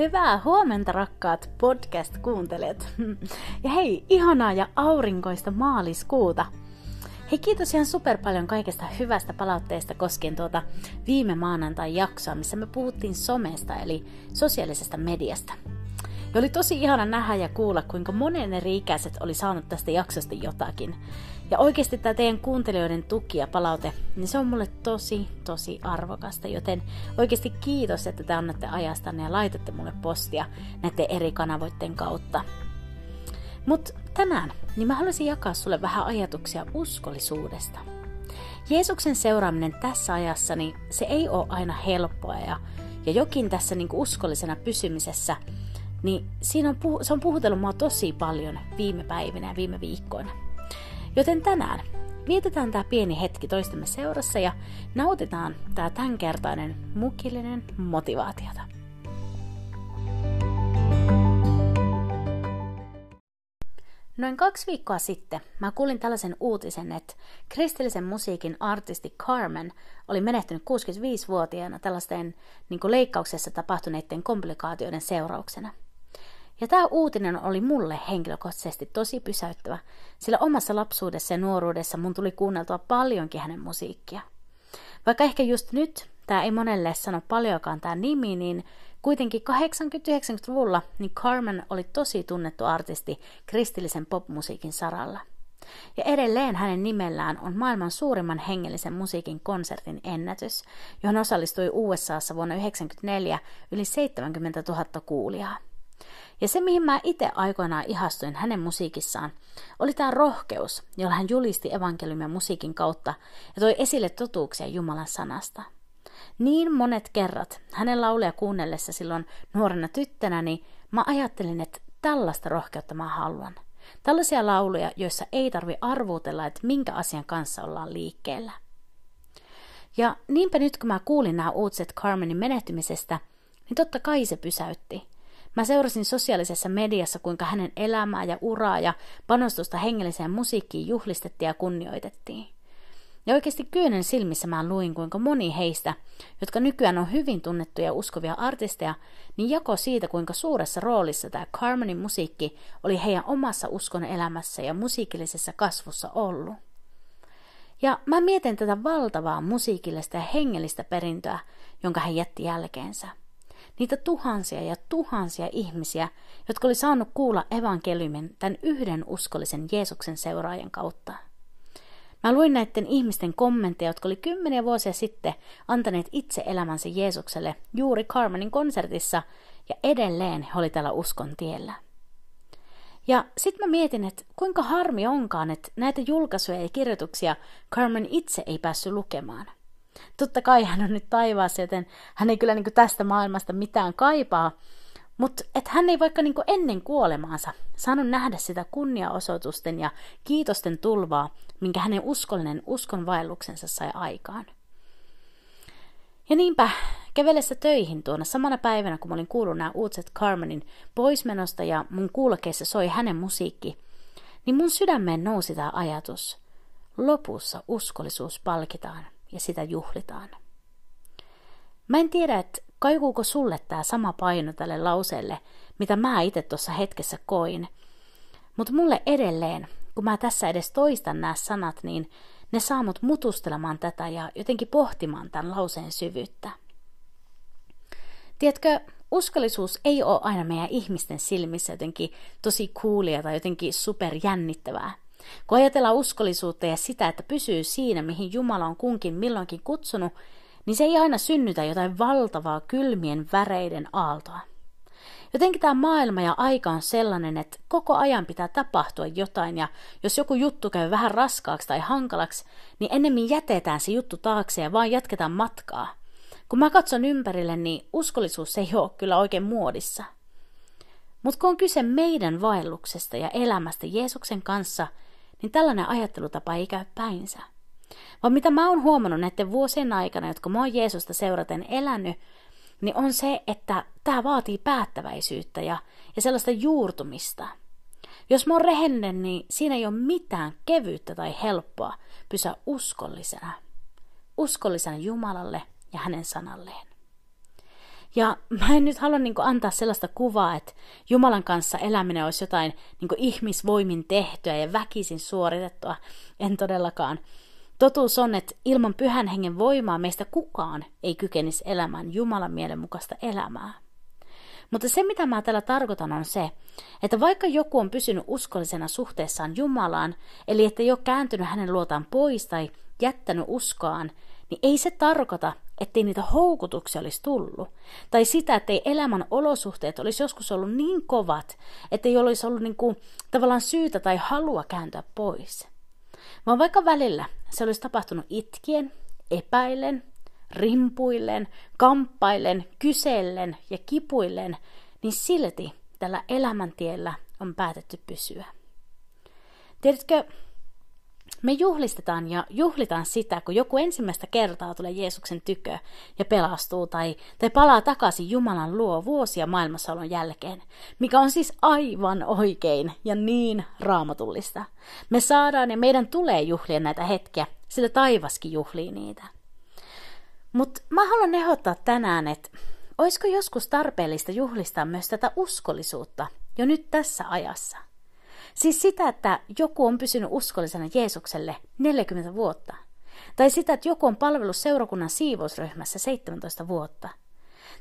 Hyvää huomenta rakkaat podcast-kuuntelijat. Ja hei, ihanaa ja aurinkoista maaliskuuta. Hei, kiitos ihan super paljon kaikesta hyvästä palautteesta koskien tuota viime maanantai jaksoa, missä me puhuttiin somesta eli sosiaalisesta mediasta. Ja oli tosi ihana nähdä ja kuulla, kuinka monen eri ikäiset oli saanut tästä jaksosta jotakin. Ja oikeasti tämä teidän kuuntelijoiden tuki ja palaute, niin se on mulle tosi, tosi arvokasta. Joten oikeasti kiitos, että te annatte ajastanne ja laitatte mulle postia näiden eri kanavoiden kautta. Mutta tänään niin mä haluaisin jakaa sulle vähän ajatuksia uskollisuudesta. Jeesuksen seuraaminen tässä ajassa, niin se ei ole aina helppoa ja, ja jokin tässä niin uskollisena pysymisessä, niin siinä on, se on puhutellut mua tosi paljon viime päivinä ja viime viikkoina. Joten tänään vietetään tämä pieni hetki toistemme seurassa ja nautitaan tämä tämänkertainen mukillinen motivaatiota. Noin kaksi viikkoa sitten mä kuulin tällaisen uutisen, että kristillisen musiikin artisti Carmen oli menehtynyt 65-vuotiaana tällaisten niin leikkauksessa tapahtuneiden komplikaatioiden seurauksena – ja tämä uutinen oli mulle henkilökohtaisesti tosi pysäyttävä, sillä omassa lapsuudessa ja nuoruudessa mun tuli kuunneltua paljonkin hänen musiikkia. Vaikka ehkä just nyt tämä ei monelle sano paljonkaan tämä nimi, niin kuitenkin 80-90-luvulla niin Carmen oli tosi tunnettu artisti kristillisen popmusiikin saralla. Ja edelleen hänen nimellään on maailman suurimman hengellisen musiikin konsertin ennätys, johon osallistui USAssa vuonna 1994 yli 70 000 kuulijaa. Ja se, mihin mä itse aikoinaan ihastuin hänen musiikissaan, oli tämä rohkeus, jolla hän julisti evankeliumia musiikin kautta ja toi esille totuuksia Jumalan sanasta. Niin monet kerrat hänen lauleja kuunnellessa silloin nuorena tyttönä, niin mä ajattelin, että tällaista rohkeutta mä haluan. Tällaisia lauluja, joissa ei tarvi arvuutella, että minkä asian kanssa ollaan liikkeellä. Ja niinpä nyt kun mä kuulin nämä uutiset Carmenin menehtymisestä, niin totta kai se pysäytti. Mä seurasin sosiaalisessa mediassa, kuinka hänen elämää ja uraa ja panostusta hengelliseen musiikkiin juhlistettiin ja kunnioitettiin. Ja oikeasti kyynen silmissä mä luin, kuinka moni heistä, jotka nykyään on hyvin tunnettuja uskovia artisteja, niin jako siitä, kuinka suuressa roolissa tämä Carmenin musiikki oli heidän omassa uskon elämässä ja musiikillisessa kasvussa ollut. Ja mä mietin tätä valtavaa musiikillista ja hengellistä perintöä, jonka hän jätti jälkeensä niitä tuhansia ja tuhansia ihmisiä, jotka oli saanut kuulla evankeliumin tämän yhden uskollisen Jeesuksen seuraajan kautta. Mä luin näiden ihmisten kommentteja, jotka oli kymmeniä vuosia sitten antaneet itse elämänsä Jeesukselle juuri Carmenin konsertissa, ja edelleen he oli tällä uskon tiellä. Ja sitten mä mietin, että kuinka harmi onkaan, että näitä julkaisuja ja kirjoituksia Carmen itse ei päässyt lukemaan – Totta kai hän on nyt taivaassa, joten hän ei kyllä niin kuin tästä maailmasta mitään kaipaa, mutta että hän ei vaikka niin ennen kuolemaansa saanut nähdä sitä kunniaosoitusten ja kiitosten tulvaa, minkä hänen uskollinen uskonvaelluksensa sai aikaan. Ja niinpä kävelessä töihin tuona samana päivänä, kun mä olin kuullut nämä uutiset Carmenin poismenosta ja mun kuulokkeissa soi hänen musiikki, niin mun sydämeen nousi tämä ajatus. Lopussa uskollisuus palkitaan ja sitä juhlitaan. Mä en tiedä, että kaikuuko sulle tämä sama paino tälle lauseelle, mitä mä itse tuossa hetkessä koin. Mutta mulle edelleen, kun mä tässä edes toistan nämä sanat, niin ne saa mut mutustelemaan tätä ja jotenkin pohtimaan tämän lauseen syvyyttä. Tiedätkö, uskollisuus ei ole aina meidän ihmisten silmissä jotenkin tosi kuulia tai jotenkin superjännittävää. Kun ajatellaan uskollisuutta ja sitä, että pysyy siinä, mihin Jumala on kunkin milloinkin kutsunut, niin se ei aina synnytä jotain valtavaa kylmien väreiden aaltoa. Jotenkin tämä maailma ja aika on sellainen, että koko ajan pitää tapahtua jotain ja jos joku juttu käy vähän raskaaksi tai hankalaksi, niin ennemmin jätetään se juttu taakse ja vaan jatketaan matkaa. Kun mä katson ympärille, niin uskollisuus ei ole kyllä oikein muodissa. Mutta kun on kyse meidän vaelluksesta ja elämästä Jeesuksen kanssa, niin tällainen ajattelutapa ei käy päinsä. Vaan mitä mä oon huomannut näiden vuosien aikana, jotka mä oon Jeesusta seuraten elänyt, niin on se, että tämä vaatii päättäväisyyttä ja, ja sellaista juurtumista. Jos mä oon rehellinen, niin siinä ei ole mitään kevyyttä tai helppoa pysyä uskollisena. Uskollisena Jumalalle ja hänen sanalleen. Ja mä en nyt halua niin antaa sellaista kuvaa, että Jumalan kanssa eläminen olisi jotain niin ihmisvoimin tehtyä ja väkisin suoritettua. En todellakaan. Totuus on, että ilman pyhän hengen voimaa meistä kukaan ei kykenisi elämään Jumalan mielen mukaista elämää. Mutta se, mitä mä tällä tarkoitan, on se, että vaikka joku on pysynyt uskollisena suhteessaan Jumalaan, eli että ei ole kääntynyt hänen luotaan pois tai jättänyt uskoaan, niin ei se tarkoita, ettei niitä houkutuksia olisi tullut. Tai sitä, ettei elämän olosuhteet olisi joskus ollut niin kovat, ettei olisi ollut niin kuin, tavallaan syytä tai halua kääntyä pois. Vaan vaikka välillä se olisi tapahtunut itkien, epäillen, rimpuillen, kamppailen, kysellen ja kipuillen, niin silti tällä elämäntiellä on päätetty pysyä. Tiedätkö, me juhlistetaan ja juhlitaan sitä, kun joku ensimmäistä kertaa tulee Jeesuksen tykö ja pelastuu tai, tai palaa takaisin Jumalan luo vuosia maailmassaolon jälkeen, mikä on siis aivan oikein ja niin raamatullista. Me saadaan ja meidän tulee juhlia näitä hetkiä, sillä taivaskin juhlii niitä. Mutta mä haluan ehdottaa tänään, että olisiko joskus tarpeellista juhlistaa myös tätä uskollisuutta jo nyt tässä ajassa – Siis sitä, että joku on pysynyt uskollisena Jeesukselle 40 vuotta. Tai sitä, että joku on palvellut seurakunnan siivousryhmässä 17 vuotta.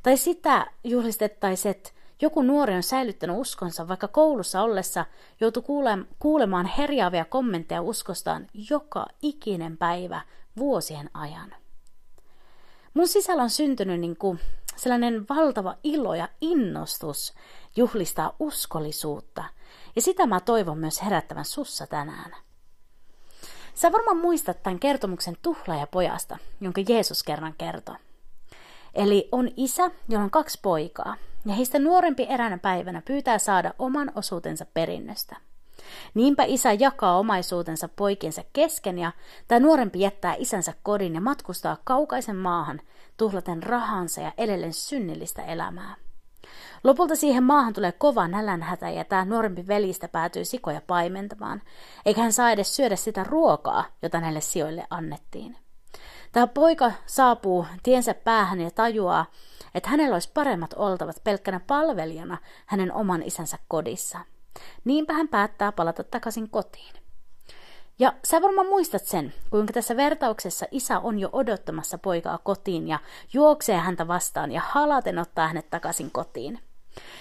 Tai sitä juhlistettaisiin, että joku nuori on säilyttänyt uskonsa, vaikka koulussa ollessa joutui kuulemaan herjaavia kommentteja uskostaan joka ikinen päivä vuosien ajan. Mun sisällä on syntynyt niin kuin sellainen valtava ilo ja innostus juhlistaa uskollisuutta – ja sitä mä toivon myös herättävän sussa tänään. Sä varmaan muistat tämän kertomuksen tuhlajapojasta, jonka Jeesus kerran kertoi. Eli on isä, jolla on kaksi poikaa, ja heistä nuorempi eräänä päivänä pyytää saada oman osuutensa perinnöstä. Niinpä isä jakaa omaisuutensa poikiensa kesken ja tämä nuorempi jättää isänsä kodin ja matkustaa kaukaisen maahan tuhlaten rahansa ja elellen synnillistä elämää. Lopulta siihen maahan tulee kova nälänhätä ja tämä nuorempi velistä päätyy sikoja paimentamaan, eikä hän saa edes syödä sitä ruokaa, jota näille sijoille annettiin. Tämä poika saapuu tiensä päähän ja tajuaa, että hänellä olisi paremmat oltavat pelkkänä palvelijana hänen oman isänsä kodissa. Niinpä hän päättää palata takaisin kotiin. Ja sä varmaan muistat sen, kuinka tässä vertauksessa isä on jo odottamassa poikaa kotiin ja juoksee häntä vastaan ja halaten ottaa hänet takaisin kotiin.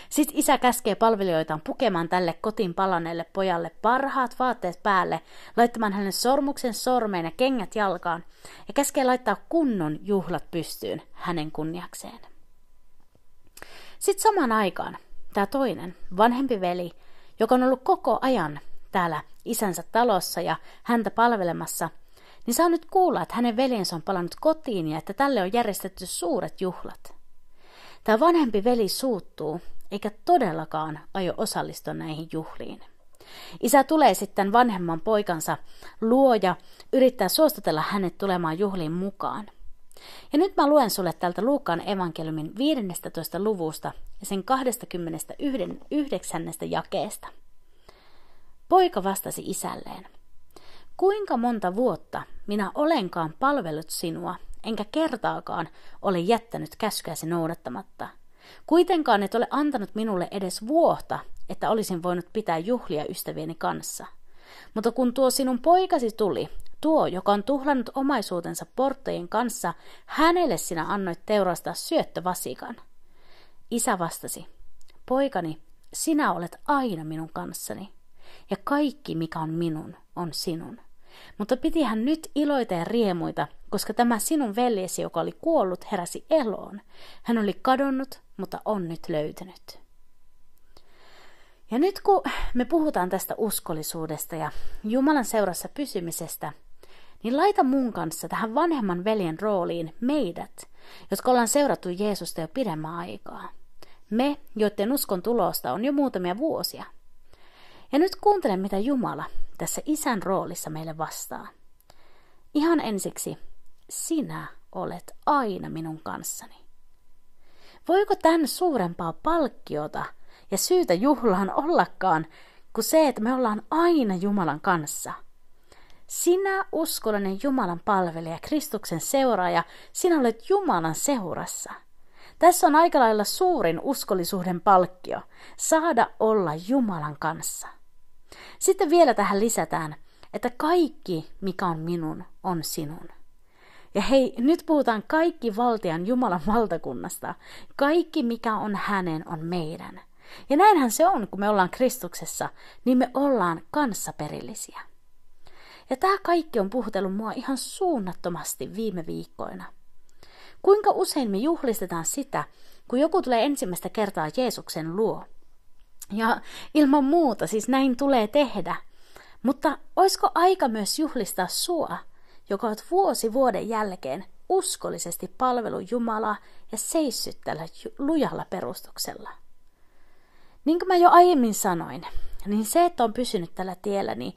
Sitten isä käskee palvelijoitaan pukemaan tälle kotiin palaneelle pojalle parhaat vaatteet päälle, laittamaan hänen sormuksen sormeen ja kengät jalkaan, ja käskee laittaa kunnon juhlat pystyyn hänen kunniakseen. Sitten samaan aikaan tämä toinen, vanhempi veli, joka on ollut koko ajan täällä isänsä talossa ja häntä palvelemassa, niin saa nyt kuulla, että hänen veljensä on palannut kotiin ja että tälle on järjestetty suuret juhlat. Tämä vanhempi veli suuttuu, eikä todellakaan aio osallistua näihin juhliin. Isä tulee sitten vanhemman poikansa luo ja yrittää suostutella hänet tulemaan juhliin mukaan. Ja nyt mä luen sulle tältä Luukan evankeliumin 15. luvusta ja sen 29. jakeesta. Poika vastasi isälleen, kuinka monta vuotta minä olenkaan palvellut sinua, enkä kertaakaan ole jättänyt käskyäsi noudattamatta. Kuitenkaan et ole antanut minulle edes vuotta, että olisin voinut pitää juhlia ystävieni kanssa. Mutta kun tuo sinun poikasi tuli, tuo, joka on tuhlannut omaisuutensa porttojen kanssa, hänelle sinä annoit teurastaa syöttövasikan. Isä vastasi, poikani, sinä olet aina minun kanssani, ja kaikki, mikä on minun, on sinun. Mutta pitihän nyt iloita ja riemuita, koska tämä sinun veljesi, joka oli kuollut, heräsi eloon. Hän oli kadonnut, mutta on nyt löytynyt. Ja nyt kun me puhutaan tästä uskollisuudesta ja Jumalan seurassa pysymisestä, niin laita mun kanssa tähän vanhemman veljen rooliin meidät, jotka ollaan seurattu Jeesusta jo pidemmän aikaa. Me, joiden uskon tulosta on jo muutamia vuosia. Ja nyt kuuntele, mitä Jumala tässä isän roolissa meille vastaa. Ihan ensiksi, sinä olet aina minun kanssani. Voiko tämän suurempaa palkkiota ja syytä juhlaan ollakaan kuin se, että me ollaan aina Jumalan kanssa? Sinä uskollinen Jumalan palvelija, Kristuksen seuraaja, sinä olet Jumalan seurassa. Tässä on aika lailla suurin uskollisuuden palkkio, saada olla Jumalan kanssa. Sitten vielä tähän lisätään, että kaikki, mikä on minun, on sinun. Ja hei, nyt puhutaan kaikki valtian Jumalan valtakunnasta. Kaikki, mikä on hänen, on meidän. Ja näinhän se on, kun me ollaan Kristuksessa, niin me ollaan kanssaperillisiä. Ja tämä kaikki on puhutellut mua ihan suunnattomasti viime viikkoina. Kuinka usein me juhlistetaan sitä, kun joku tulee ensimmäistä kertaa Jeesuksen luo. Ja ilman muuta, siis näin tulee tehdä. Mutta olisiko aika myös juhlistaa sua, joka olet vuosi vuoden jälkeen uskollisesti palvelu Jumalaa ja seissyt tällä lujalla perustuksella? Niin kuin mä jo aiemmin sanoin, niin se, että on pysynyt tällä tiellä, niin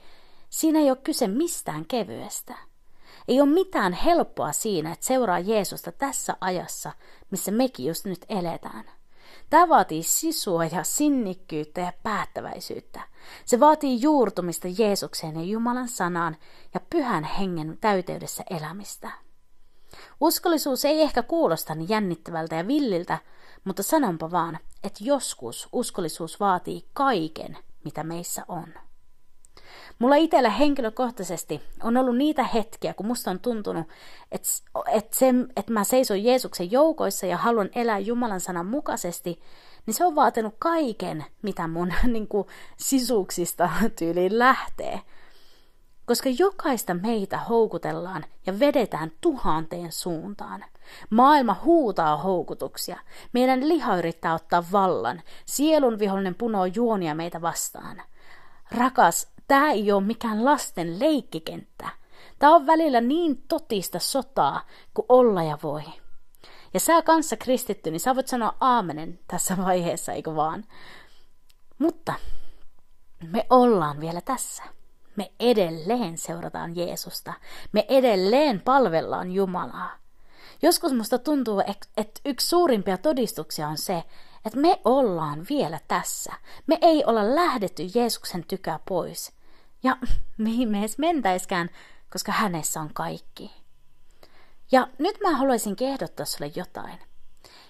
siinä ei ole kyse mistään kevyestä. Ei ole mitään helppoa siinä, että seuraa Jeesusta tässä ajassa, missä mekin just nyt eletään. Tämä vaatii sisua ja sinnikkyyttä ja päättäväisyyttä. Se vaatii juurtumista Jeesukseen ja Jumalan sanaan ja pyhän hengen täyteydessä elämistä. Uskollisuus ei ehkä kuulosta niin jännittävältä ja villiltä, mutta sanonpa vaan, että joskus uskollisuus vaatii kaiken, mitä meissä on. Mulla itsellä henkilökohtaisesti on ollut niitä hetkiä, kun musta on tuntunut, että, että, että mä seison Jeesuksen joukoissa ja haluan elää Jumalan sanan mukaisesti, niin se on vaatinut kaiken, mitä mun niin kuin, sisuksista tyyliin lähtee. Koska jokaista meitä houkutellaan ja vedetään tuhanteen suuntaan. Maailma huutaa houkutuksia. Meidän liha yrittää ottaa vallan. Sielun vihollinen punoo juonia meitä vastaan. Rakas, tämä ei ole mikään lasten leikkikenttä. Tämä on välillä niin totista sotaa kuin olla ja voi. Ja sä kanssa kristitty, niin sä voit sanoa aamenen tässä vaiheessa, eikö vaan? Mutta me ollaan vielä tässä. Me edelleen seurataan Jeesusta. Me edelleen palvellaan Jumalaa. Joskus musta tuntuu, että yksi suurimpia todistuksia on se, että me ollaan vielä tässä. Me ei olla lähdetty Jeesuksen tykää pois. Ja mihin me edes mentäiskään, koska hänessä on kaikki. Ja nyt mä haluaisin ehdottaa sulle jotain.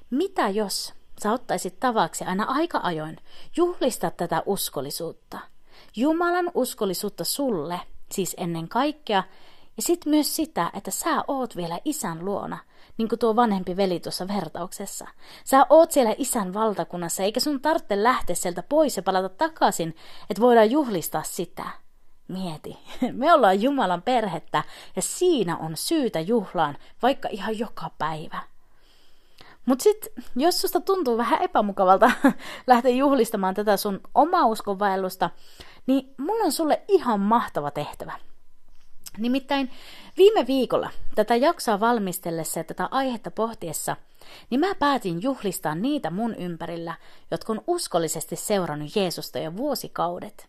Mitä jos sä ottaisit tavaksi aina aika ajoin juhlistaa tätä uskollisuutta? Jumalan uskollisuutta sulle, siis ennen kaikkea, ja sitten myös sitä, että sä oot vielä isän luona, niin kuin tuo vanhempi veli tuossa vertauksessa. Sä oot siellä isän valtakunnassa, eikä sun tarvitse lähteä sieltä pois ja palata takaisin, että voidaan juhlistaa sitä. Mieti, me ollaan Jumalan perhettä ja siinä on syytä juhlaan vaikka ihan joka päivä. Mutta sitten, jos susta tuntuu vähän epämukavalta lähteä juhlistamaan tätä sun omaa uskonvaellusta, niin mun on sulle ihan mahtava tehtävä. Nimittäin viime viikolla tätä jaksoa valmistellessa ja tätä aihetta pohtiessa, niin mä päätin juhlistaa niitä mun ympärillä, jotka on uskollisesti seurannut Jeesusta jo vuosikaudet.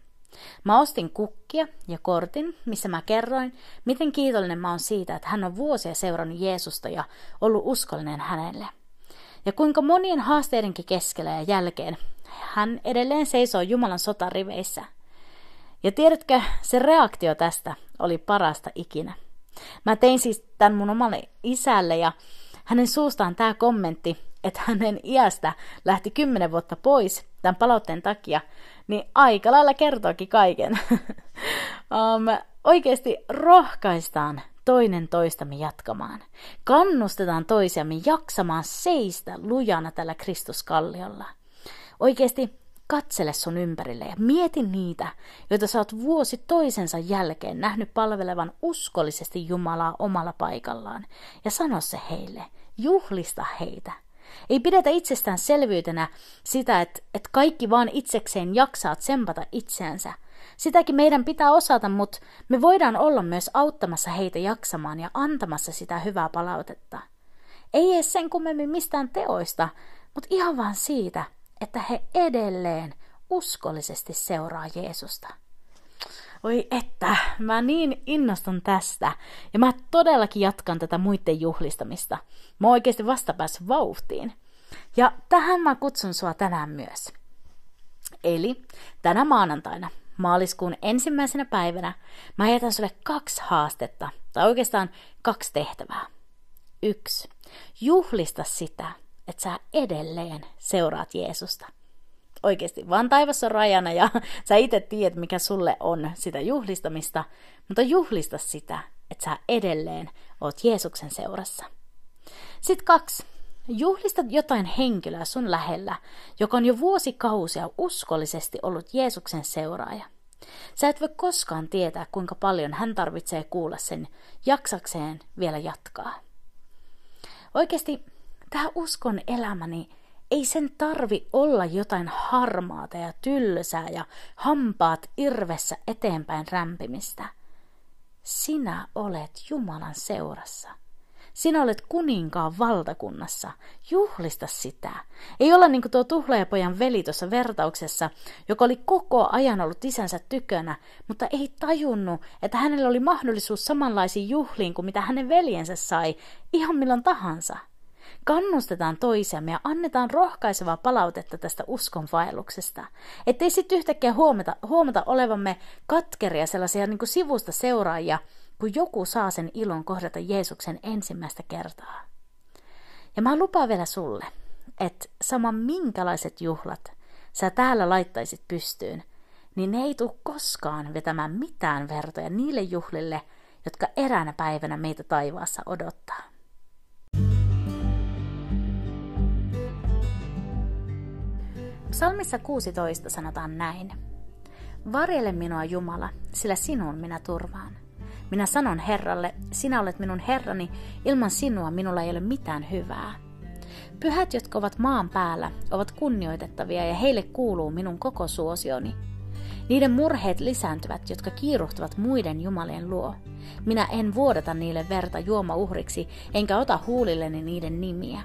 Mä ostin kukkia ja kortin, missä mä kerroin, miten kiitollinen mä oon siitä, että hän on vuosia seurannut Jeesusta ja ollut uskollinen hänelle. Ja kuinka monien haasteidenkin keskellä ja jälkeen hän edelleen seisoo Jumalan sotariveissä. Ja tiedätkö, se reaktio tästä oli parasta ikinä. Mä tein siis tämän mun omalle isälle ja hänen suustaan tämä kommentti, että hänen iästä lähti kymmenen vuotta pois tämän palautteen takia, niin aika lailla kertookin kaiken. um, oikeasti rohkaistaan toinen toistamme jatkamaan. Kannustetaan toisiamme jaksamaan seistä lujana tällä Kristuskalliolla. Oikeasti katsele sun ympärille ja mieti niitä, joita sä oot vuosi toisensa jälkeen nähnyt palvelevan uskollisesti Jumalaa omalla paikallaan. Ja sano se heille, juhlista heitä. Ei pidetä itsestäänselvyytenä sitä, että, että kaikki vaan itsekseen jaksaa tsempata itseänsä. Sitäkin meidän pitää osata, mutta me voidaan olla myös auttamassa heitä jaksamaan ja antamassa sitä hyvää palautetta. Ei edes sen kummemmin mistään teoista, mutta ihan vaan siitä, että he edelleen uskollisesti seuraa Jeesusta. Oi että, mä niin innostun tästä. Ja mä todellakin jatkan tätä muiden juhlistamista. Mä oikeasti vasta päässyt vauhtiin. Ja tähän mä kutsun sua tänään myös. Eli tänä maanantaina, maaliskuun ensimmäisenä päivänä, mä jätän sulle kaksi haastetta, tai oikeastaan kaksi tehtävää. Yksi. Juhlista sitä, että sä edelleen seuraat Jeesusta. Oikeasti, vaan taivas on rajana ja sä itse tiedät, mikä sulle on sitä juhlistamista, mutta juhlista sitä, että sä edelleen oot Jeesuksen seurassa. Sitten kaksi. Juhlista jotain henkilöä sun lähellä, joka on jo vuosikausia uskollisesti ollut Jeesuksen seuraaja. Sä et voi koskaan tietää, kuinka paljon hän tarvitsee kuulla sen jaksakseen vielä jatkaa. Oikeasti tämä uskon elämäni ei sen tarvi olla jotain harmaata ja tylsää ja hampaat irvessä eteenpäin rämpimistä. Sinä olet Jumalan seurassa. Sinä olet kuninkaan valtakunnassa. Juhlista sitä. Ei olla niin kuin tuo tuhlaajapojan veli tuossa vertauksessa, joka oli koko ajan ollut isänsä tykönä, mutta ei tajunnut, että hänellä oli mahdollisuus samanlaisiin juhliin kuin mitä hänen veljensä sai, ihan milloin tahansa. Kannustetaan toisiamme ja annetaan rohkaisevaa palautetta tästä uskonvaelluksesta. Ettei sitten yhtäkkiä huomata, huomata olevamme katkeria sellaisia niin kuin sivusta seuraajia, kun joku saa sen ilon kohdata Jeesuksen ensimmäistä kertaa. Ja mä lupaan vielä sulle, että sama minkälaiset juhlat sä täällä laittaisit pystyyn, niin ne ei tule koskaan vetämään mitään vertoja niille juhlille, jotka eräänä päivänä meitä taivaassa odottaa. Psalmissa 16 sanotaan näin. Varjele minua Jumala, sillä sinun minä turvaan. Minä sanon Herralle, sinä olet minun Herrani, ilman sinua minulla ei ole mitään hyvää. Pyhät, jotka ovat maan päällä, ovat kunnioitettavia ja heille kuuluu minun koko suosioni. Niiden murheet lisääntyvät, jotka kiiruhtavat muiden jumalien luo. Minä en vuodata niille verta juomauhriksi, enkä ota huulilleni niiden nimiä.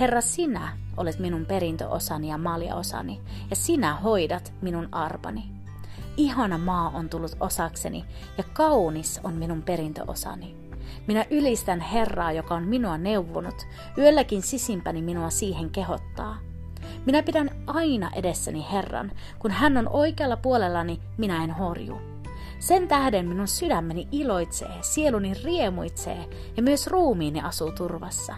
Herra, sinä olet minun perintöosani ja maljaosani, ja sinä hoidat minun arpani. Ihana maa on tullut osakseni, ja kaunis on minun perintöosani. Minä ylistän Herraa, joka on minua neuvonut, yölläkin sisimpäni minua siihen kehottaa. Minä pidän aina edessäni Herran, kun hän on oikealla puolellani, minä en horju. Sen tähden minun sydämeni iloitsee, sieluni riemuitsee ja myös ruumiini asuu turvassa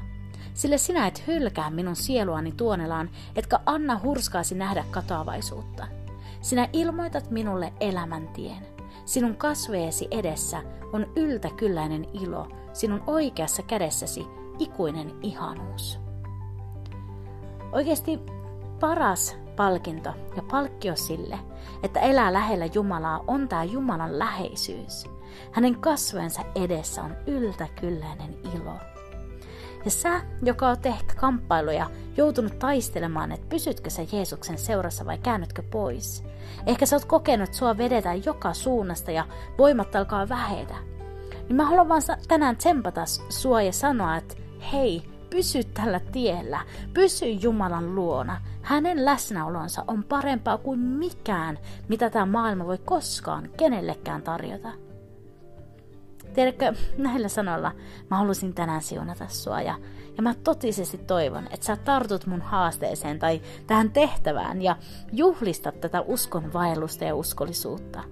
sillä sinä et hylkää minun sieluani tuonelaan, etkä anna hurskaasi nähdä katoavaisuutta. Sinä ilmoitat minulle elämäntien. Sinun kasveesi edessä on yltäkylläinen ilo, sinun oikeassa kädessäsi ikuinen ihanuus. Oikeasti paras palkinto ja palkkio sille, että elää lähellä Jumalaa, on tämä Jumalan läheisyys. Hänen kasvojensa edessä on yltäkylläinen ilo. Ja sä, joka oot ehkä kamppailuja, joutunut taistelemaan, että pysytkö sä Jeesuksen seurassa vai käännytkö pois. Ehkä sä oot kokenut, että sua vedetään joka suunnasta ja voimat alkaa vähetä. Niin mä haluan vaan tänään tsempata sua ja sanoa, että hei, pysy tällä tiellä, pysy Jumalan luona. Hänen läsnäolonsa on parempaa kuin mikään, mitä tämä maailma voi koskaan kenellekään tarjota. Tiedätkö, näillä sanoilla mä halusin tänään siunata sua ja, ja mä totisesti toivon, että sä tartut mun haasteeseen tai tähän tehtävään ja juhlistat tätä uskon vaellusta ja uskollisuutta.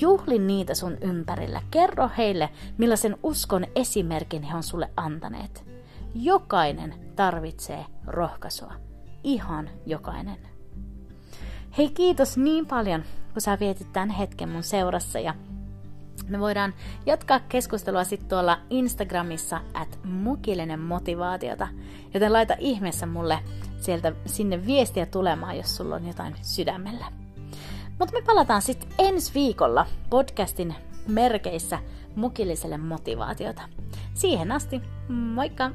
Juhlin niitä sun ympärillä. Kerro heille, millaisen uskon esimerkin he on sulle antaneet. Jokainen tarvitsee rohkaisua. Ihan jokainen. Hei kiitos niin paljon, kun sä vietit tämän hetken mun seurassa ja me voidaan jatkaa keskustelua sitten tuolla Instagramissa at mukillinen motivaatiota, joten laita ihmeessä mulle sieltä sinne viestiä tulemaan, jos sulla on jotain sydämellä. Mutta me palataan sitten ensi viikolla podcastin merkeissä mukilliselle motivaatiota. Siihen asti, moikka!